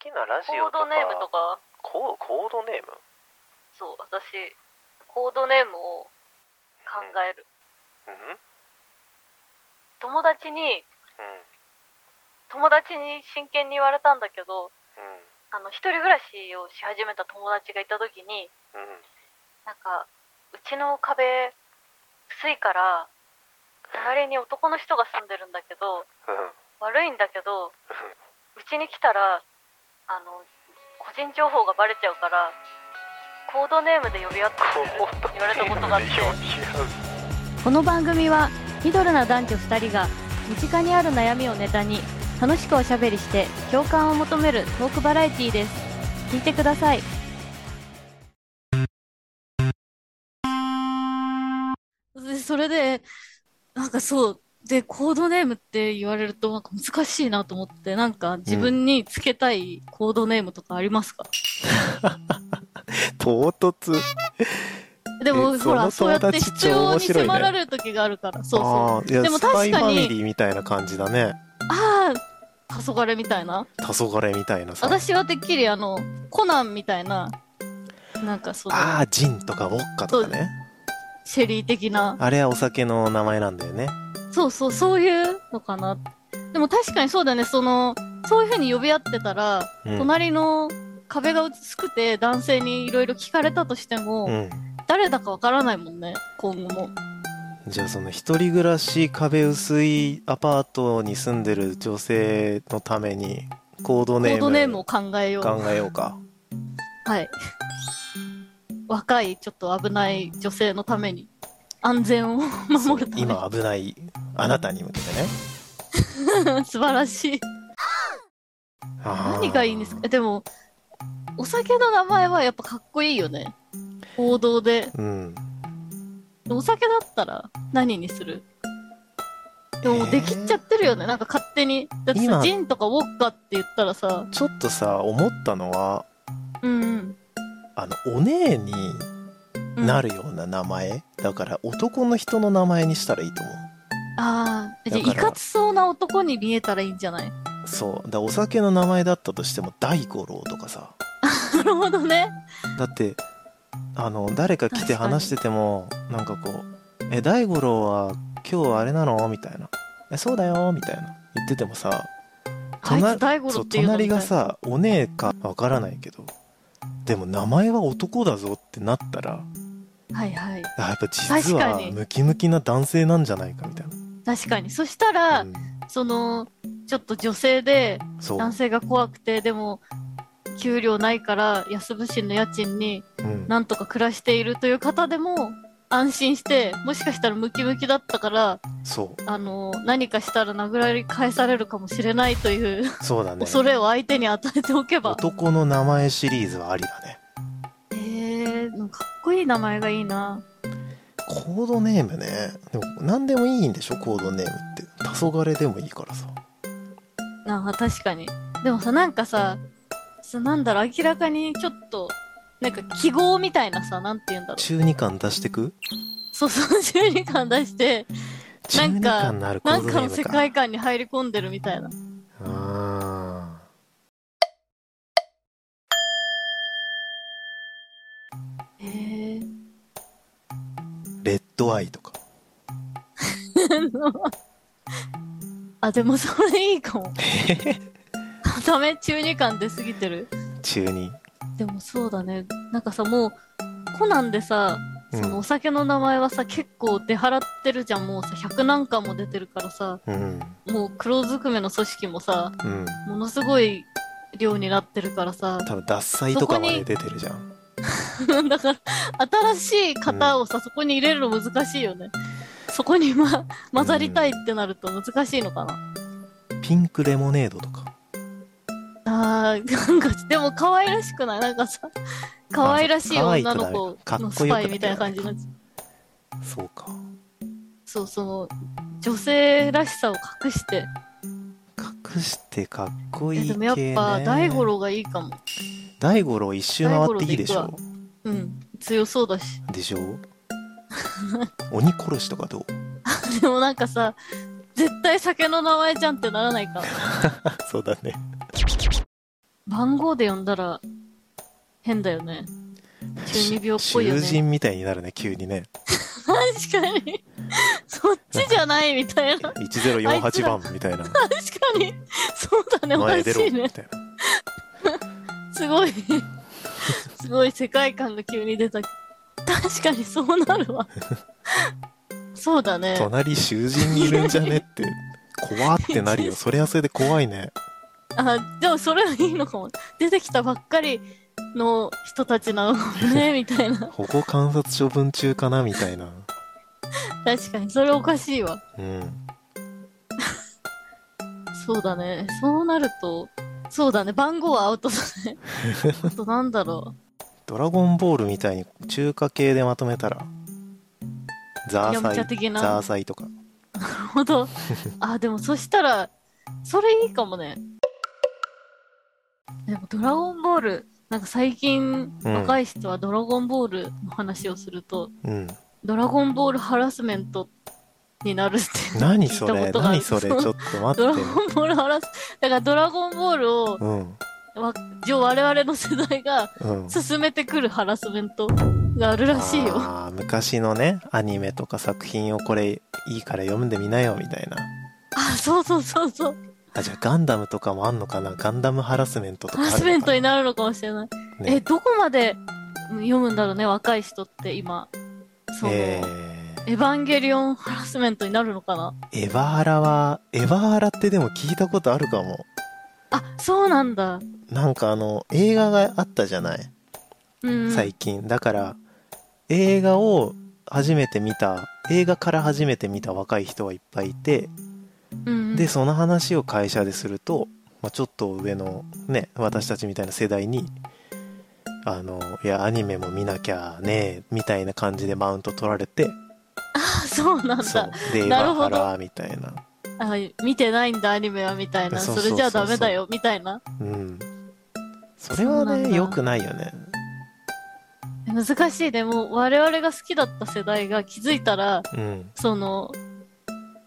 きなラジオとかコードネームとか。コーコードネーム？そう私コードネームを考える。うん。うん。友達に友達に真剣に言われたんだけどあの一人暮らしをし始めた友達がいた時にうん。うんなんかうちの壁薄いから隣に男の人が住んでるんだけどうん。悪いんだけどうちに来たらあの個人情報がバレちゃうからコードネームで呼び合ってくれるって言われたことがあって。この番組はミドルな男女2人が身近にある悩みをネタに楽しくおしゃべりして共感を求めるトークバラエティーです。聞いてください。でそれでなんかそうでコードネームって言われるとなんか難しいなと思ってなんか自分につけたいコードネームとかありますか、唐突？でもえほらそうやって必要に迫られる時があるからそうそう。でも確かにァミリーみたいな感じだね。ああ、黄昏みたいな。黄昏みたいなさ。私はてっきりあの、コナンみたいな、なんかその、ああジンとかウォッカとかね。シェリー的な。あれはお酒の名前なんだよねそうそう、そういうのかな。でも確かにそうだね、その、そういう風に呼び合ってたら、うん隣の壁が薄くて男性にいろいろ聞かれたとしても、うん誰だかわからないもんね、今後も。じゃあその一人暮らし壁薄いアパートに住んでる女性のためにコードコネームードネームを考えよう。考えようかはい。若い、ちょっと危ない女性のために、安全を守るために。今危ないあなたに向けてね 素晴らしい。何がいいんですか？えでも、お酒の名前はやっぱかっこいいよね。王道で。うんお酒だったら何にする？でもできっちゃってるよね。なんか勝手に。だってジンとかウォッカって言ったらさ、ちょっとさ思ったのはうんうん。あのお姉にうんなるような名前、だから男の人の名前にしたらいいと思ああ、じゃあ、だから。いかつそうな男に見えたらいいんじゃない？うそう。だからお酒の名前だったとしても大五郎とかさ。なるほどね。だってあの誰か来て確かに話しててもなんかこう「え大五郎は今日あれなの?」みたいな「えそうだよ」みたいな。言っててもさあいつ大五郎っていうのそう隣がさお姉かわからないけどでも名前は男だぞってなったらはいはい。あやっぱ実はムキムキな男性なんじゃないかみたい確かに。そしたら、な、うん。その、ちょっと女性で、男性が怖くて、でも、給料ないから安物心の家賃にうん。なんとか暮らしているという方でも安心して、もしかしたらムキムキだったから、そう。あの、何かしたら殴り返されるかもしれないというそうだね。恐れを相手に与えておけば。男の名前シリーズはありだねかかっこいい名前がいいな。コードネームねでも何でもいいんでしょ？コードネームって黄昏でもいいからさなんか確かに。でもさ、なんかさ、さなんだろう、明らかにちょっと、なんか記号みたいなさ、なんて言うんだろう。中二感出してく？そうそう、中二感出して、中二感のあるコなんかの世界観に入り込んでるみたいな。レッドアイとか あ、でもそれいいかも。ダメ中二感出すぎてる。中二でもそうだね。なんかさ、もう、コナンでさ、そのお酒の名前はさ、結構出払ってるじゃん。もうさ、100何巻も出てるからさ、うんもう黒ずくめの組織もさ、うんものすごい量になってるからさ、多分脱菜とかまで出てるじゃん だから、新しい型をさ、そこに入れるの難しいよね。そこにま、混ざりたいってなると難しいのかな。ピンクレモネードとかあー、なんか、でも可愛らしくない？なんかさ、可愛らしい女の子のスパイみたいな感じの。そうかそう、その、女性らしさを隠して。隠してかっこいい系、えでもね、やっぱ、大五郎がいいかも。大五郎一周回っていいでし大ょうん。強そうだし。でしょ？鬼殺しとかどう？でもなんかさ、絶対酒の名前じゃんってならないか。そうだね番号で呼んだら変だよね。中二病っぽいよね。囚人みたいになるね、急にね。確かに。そっちじゃないみたいな。1048番みたいな。確かに。そうだね、おかしいね。すごい。すごい世界観が急に出た。確かにそうなるわ。そうだね。隣囚人いるんじゃねって、怖ってなるよ。それはそれで怖いね。あ、でもそれはいいのかも。出てきたばっかりの人たちなのかもね、みたいな。保護観察処分中かなみたいな。確かに、それおかしいわ。うん。そうだね。そうなると、そうだね。番号はアウトだね。あとなんだろドラゴンボールみたいに中華系でまとめたら、ザーサイ、ザーサイとか。う。なるほど。あ、でもそしたら、それいいかもね。でもドラゴンボール、なんか最近、うん若い人はドラゴンボールの話をすると、うん。ドラゴンボールハラスメントになるって。何それ？何それ？ちょっと待ドラって。ゴンボールハラス、だからドラゴンボールを、うん。我々の世代がうん。進めてくるハラスメントがあるらしいよ。あー昔のね、アニメとか作品をこれいいから読んでみなよみたいな。あ、そうそうそうそう。あ、じゃあガンダムとかもあんのかな？ガンダムハラスメントとかハラスメントになるのかもしれない。え、ね、どこまでうん読むんだろうね、若い人って今。その、えエヴァンゲリオンハラスメントになるのかな？ー、エヴァハラは、エヴァハラってでも聞いたことあるかも。あ、そうなんだ。なんかあの、映画があったじゃない？うん。最近。だから、映画を初めて見た、映画から初めて見た若い人はいっぱいいて、うん、で、その話を会社ですると、まあ、ちょっと上のね、私たちみたいな世代に、あの、いや、アニメも見なきゃね、みたいな感じでマウント取られて、あ、そうなんだそう。。で、エヴなるほどみたいな。あ、見てないんだ、アニメは、みたいな。そうそうそうそうそれじゃダメだよ、みたいな。うん。それはね、そうなんだ良くないよね。難しい。でも、我々が好きだった世代が気づいたら、うん。その、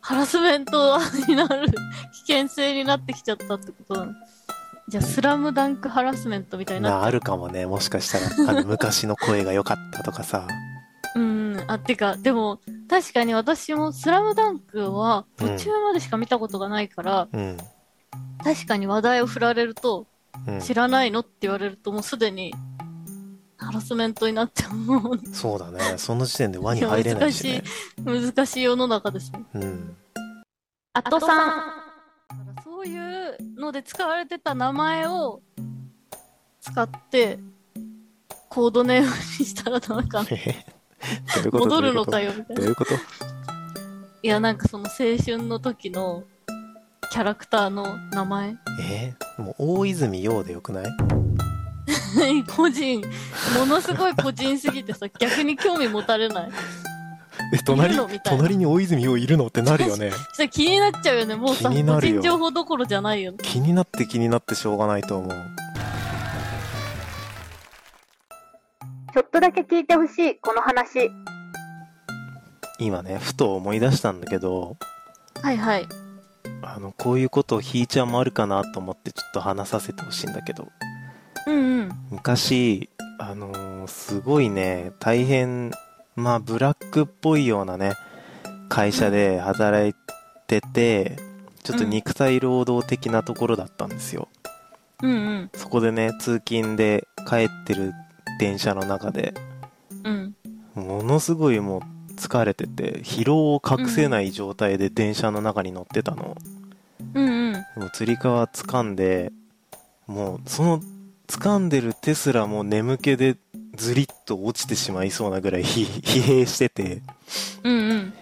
ハラスメントになる 危険性になってきちゃったってことなのじゃあ、スラムダンクハラスメントみたいになな、っあるかもね。もしかしたら、あの、昔の声が良かったとかさ。うん、あ、てか、でも、確かに私もスラムダンクは途中までしか見たことがないから、うん。確かに話題を振られると、うん。知らないのって言われると、もうすでに、ハラスメントになってもう、そうだね。その時点で輪に入れないしね。難しい世の中ですね。うん。あとさん。そういうので使われてた名前を使って、コードネームにしたらダメかな。戻るのかよ、みたいな。どういうこと？いや、なんかその青春の時のキャラクターの名前。えーもう大泉洋でよくない？個人、ものすごい個人すぎてさ、逆に興味持たれない？え、隣？隣に大泉洋いるのってなるよね。気になっちゃうよね。もうさ、個人情報どころじゃないよね。気になって気になってしょうがないと思う。ちょっとだけ聞いてほしい、この話。今ね、ふと思い出したんだけど、はいはい。あの、こういうことをひーちゃんもあるかなと思ってちょっと話させてほしいんだけど、うんうん。昔、あのーすごいね、大変、まあ、ブラックっぽいようなね、会社で働いてて、ちょっと肉体労働的なところだったんですよ。うんうん。そこでね、通勤で帰ってる電車の中で、うん。ものすごいもう疲れてて、疲労を隠せない状態で電車の中に乗ってたの。うんうん。もうつり革掴んで、もうその掴んでる手すらもう眠気でズリッと落ちてしまいそうなぐらい疲 疲弊してて、うんうん。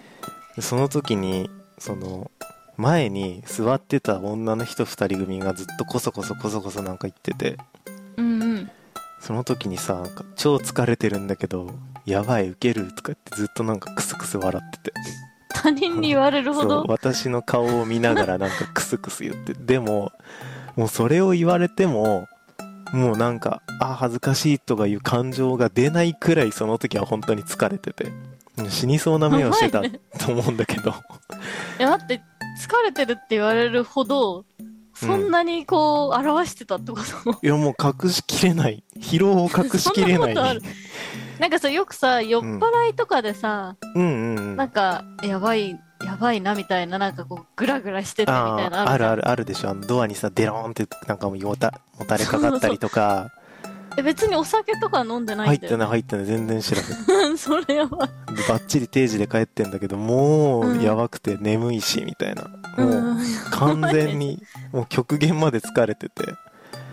でその時に、その、前に座ってた女の人二人組がずっとコソコソコソコソなんか言ってて。その時にさ、なんか超疲れてるんだけど、やばい、ウケるとか言ってずっとなんかクスクス笑ってて。他人に言われるほど？私の顔を見ながらなんか クスクス言ってでももうそれを言われてももうなんかあ恥ずかしいとかいう感情が出ないくらいその時は本当に疲れてて死にそうな目をしてたと思うんだけどいや、待って、疲れてるって言われるほど、そんなにこう、表してたってこと？いやもう隠しきれない。疲労を隠しきれない。そんなことある。なんかさ、よくさ、酔っ払いとかでさ、うん。うんうんなんか、やばい、やばいなみたいな、なんかこう、グラグラしててみたいなあるあるるあるでしょ。あのドアにさデローンってなんかもうもたもたれかかったりとか。え、別にお酒とか飲んでない入ってんだよ、ね。ない入ってない。全然知らないそれやばい。でバッチリ定時で帰ってんだけどもううんやばくて眠いしみたいな、う。もうん完全にもう極限まで疲れてて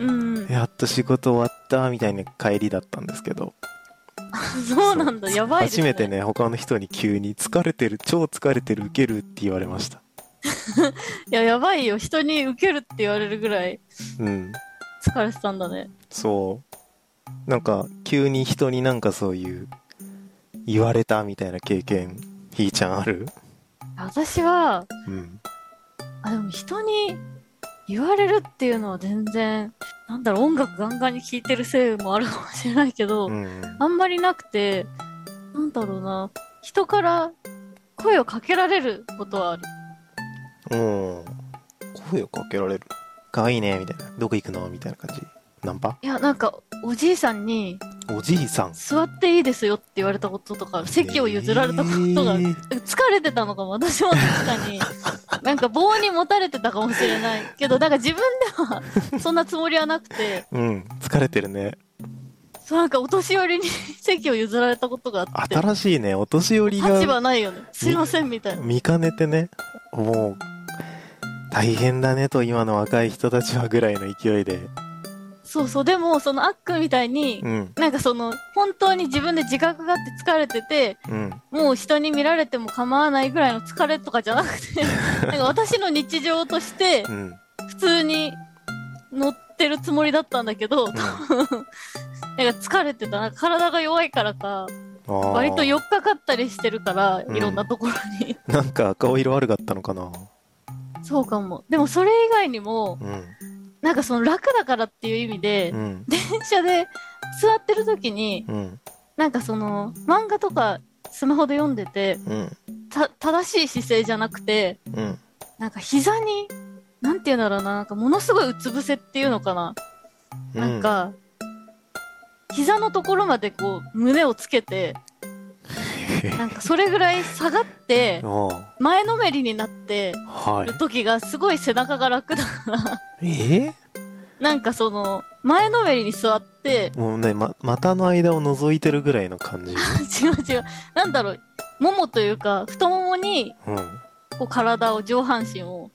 うん。やっと仕事終わったみたいな帰りだったんですけどそうなんだ、やばいです、初めて。ね他の人に急に疲れてる超疲れてる受けるって言われました いや、やばいよ。人に受けるって言われるぐらいうん疲れてたんだね。そうなんか急に人になんかそういう言われたみたいな経験ひーちゃんある？私は、うん。あ、でも人に言われるっていうのは全然、なんだろう、音楽ガンガンに聴いてるせいもあるかもしれないけど、うんあんまりなくて、なんだろうな、人から声をかけられることはある。うん声をかけられる。かわいいねみたいな。どこ行くの？みたいな感じ。ナンパ？いや、なんか、おじいさんに、おじいさん。座っていいですよって言われたこととか、席を譲られたことが、えー疲れてたのかも。私も確かに、なんか棒に持たれてたかもしれないけど、なんか自分ではそんなつもりはなくて、うん疲れてるね。そうなんかお年寄りに 席を譲られたことがあって、新しいねお年寄り立が場ないよね。すいませんみたいな。見かねてね。もう大変だねと今の若い人たちはぐらいの勢いでそうそう、でも、そのあっくんみたいに、うん。なんかその、本当に自分で自覚があって疲れてて、うん。もう人に見られても構わないぐらいの疲れとかじゃなくて、なんか私の日常としてう、ん。普通に乗ってるつもりだったんだけど、なんか疲れてた。なんか体が弱いからか、割と寄っかかったりしてるから、うん。いろんなところに。なんか顔色悪かったのかな。そうかも。でもそれ以外にも、うんなんかその楽だからっていう意味でう、ん。電車で座ってる時に、うん。なんかその、漫画とかスマホで読んでて、うん。た、正しい姿勢じゃなくて、うん。なんか膝に、なんていうんだろうな、なんかものすごいうつ伏せっていうのかな。なんか、膝のところまでこう、胸をつけて、なんかそれぐらい下がって、あ前のめりになってる時がすごい背中が楽だから、え？ーなんかその、前のめりに座って、もうね、ま、股の間を覗いてるぐらいの感じ。違う違う、なんだろう、ももというか、太ももに、うん。こう体を、上半身を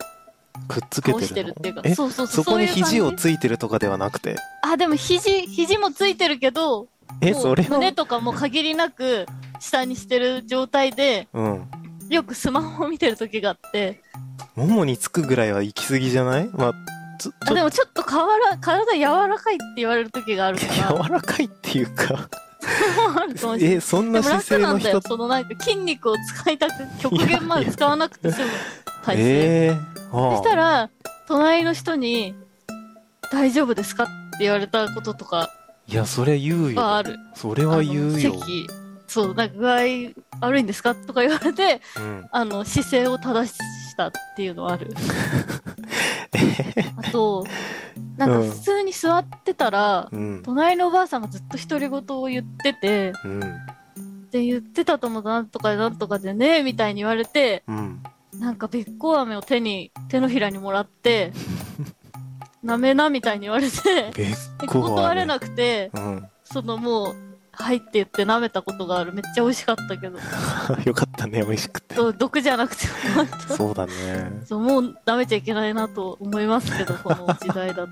くっつけてるっていうか、え、そうそうそう、そこに肘をついてるとかではなくて？あ、でも肘、肘もついてるけど、え、それは、胸とかも限りなく下にしてる状態で、うん。よくスマホを見てる時があって、ももにつくぐらいは行き過ぎじゃない？まあ、あ、でもちょっと体、体柔らかいって言われる時があるから、柔らかいっていうか。え、そんな姿勢の楽なんだよ。人、そのなんか筋肉を使いたく、極限まで使わなくて済む体勢。ええそしたら、ら、隣の人に、大丈夫ですか？って言われたこととかいや、それ言うよ。がある。それは言うよ。席、そう、なんか具合悪いんですか？とか言われて、うん。あの、姿勢を正したっていうのはある。あと、なんか普通に座ってたら、うん。隣のおばあさんがずっと独り言を言ってて、うん。で、言ってたともなんとかなんとかでね、みたいに言われて、うん。なんかべっこう飴を手に、手のひらにもらって、なめなみたいに言われて、断れなくて、うん。そのもう、はいって言って舐めたことがある。めっちゃ美味しかったけど。よかったね、美味しくて。そう毒じゃなくてよかった。そうだね。そう、もう舐めちゃいけないなと思いますけど、この時代だと。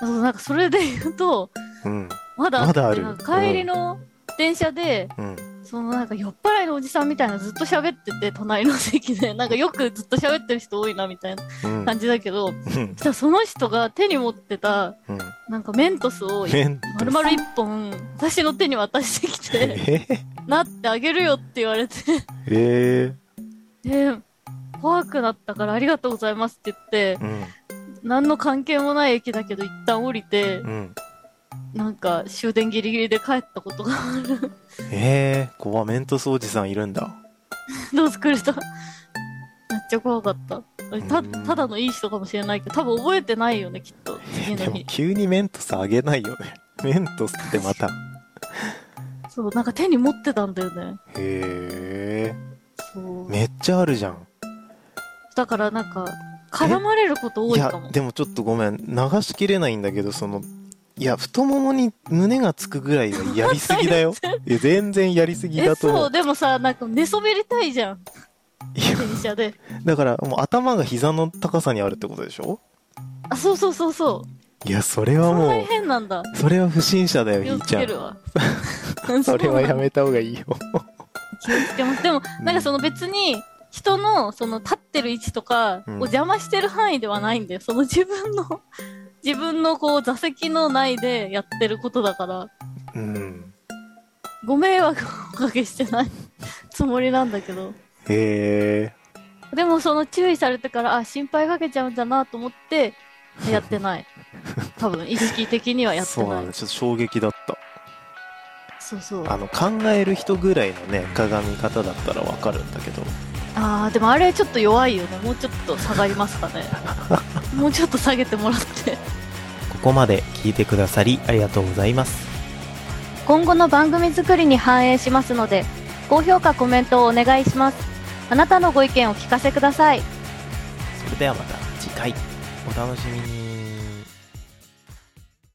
あとなんかそれで言うと、うん。まだまだある帰りの電車で、うん。そのなんか酔っ払いのおじさんみたいなずっと喋ってて、隣の席で、なんかよくずっと喋ってる人多いなみたいなうん。感じだけど、うん。そしたらその人が手に持ってた、うん。なんかメントスを麺丸々一本、私の手に渡してきて、えなってあげるよって言われて、えで、怖くなったからありがとうございますって言ってえ、うん。何の関係もない駅だけど一旦降りてう、ん。なんか終電ギリギリで帰ったことがある。ええ怖メントスおじさんいるんだ。どう作る人めっちゃ怖かった。たただのいい人かもしれないけど多分覚えてないよねきっと。次でもの日急にメントスあげないよね。メントスってまた。そうなんか手に持ってたんだよね。へえめっちゃあるじゃん。だからなんか絡まれること多いやいかもでもちょっとごめん。流しきれないんだけどそのいや太ももに胸がつくぐらいはやりすぎだよ。いや全然やりすぎえだと思そううでもさなんか寝そべりたいじゃん。電車で。だからもう頭が膝の高さにあるってことでしょ？あそうそうそうそう。いやそれはそんなにも変なんだ。うそれは不審者だよひーちゃん。それはやめた方がいいよ。気をつけます。でもなんかその別に人のその立ってる位置とかをうん邪魔してる範囲ではないんだよ。その自分の自分のこう座席の内でやってることだから。うん。ご迷惑をおかけしてない つもりなんだけど。へえ。でもその注意されてからあ心配かけちゃうんだなと思ってやってない。多分意識的にはやってそうなないんだちょっと衝撃だった。そうそう。あの考える人ぐらいのね鏡み方だったらわかるんだけど。あーでもあれちょっと弱いよね。もうちょっと下がりますかね もうちょっと下げてもらって。ここまで聞いてくださりありがとうございます。今後の番組作りに反映しますので高評価コメントをお願いします。あなたのご意見を聞かせください。それではまた次回。お楽しみに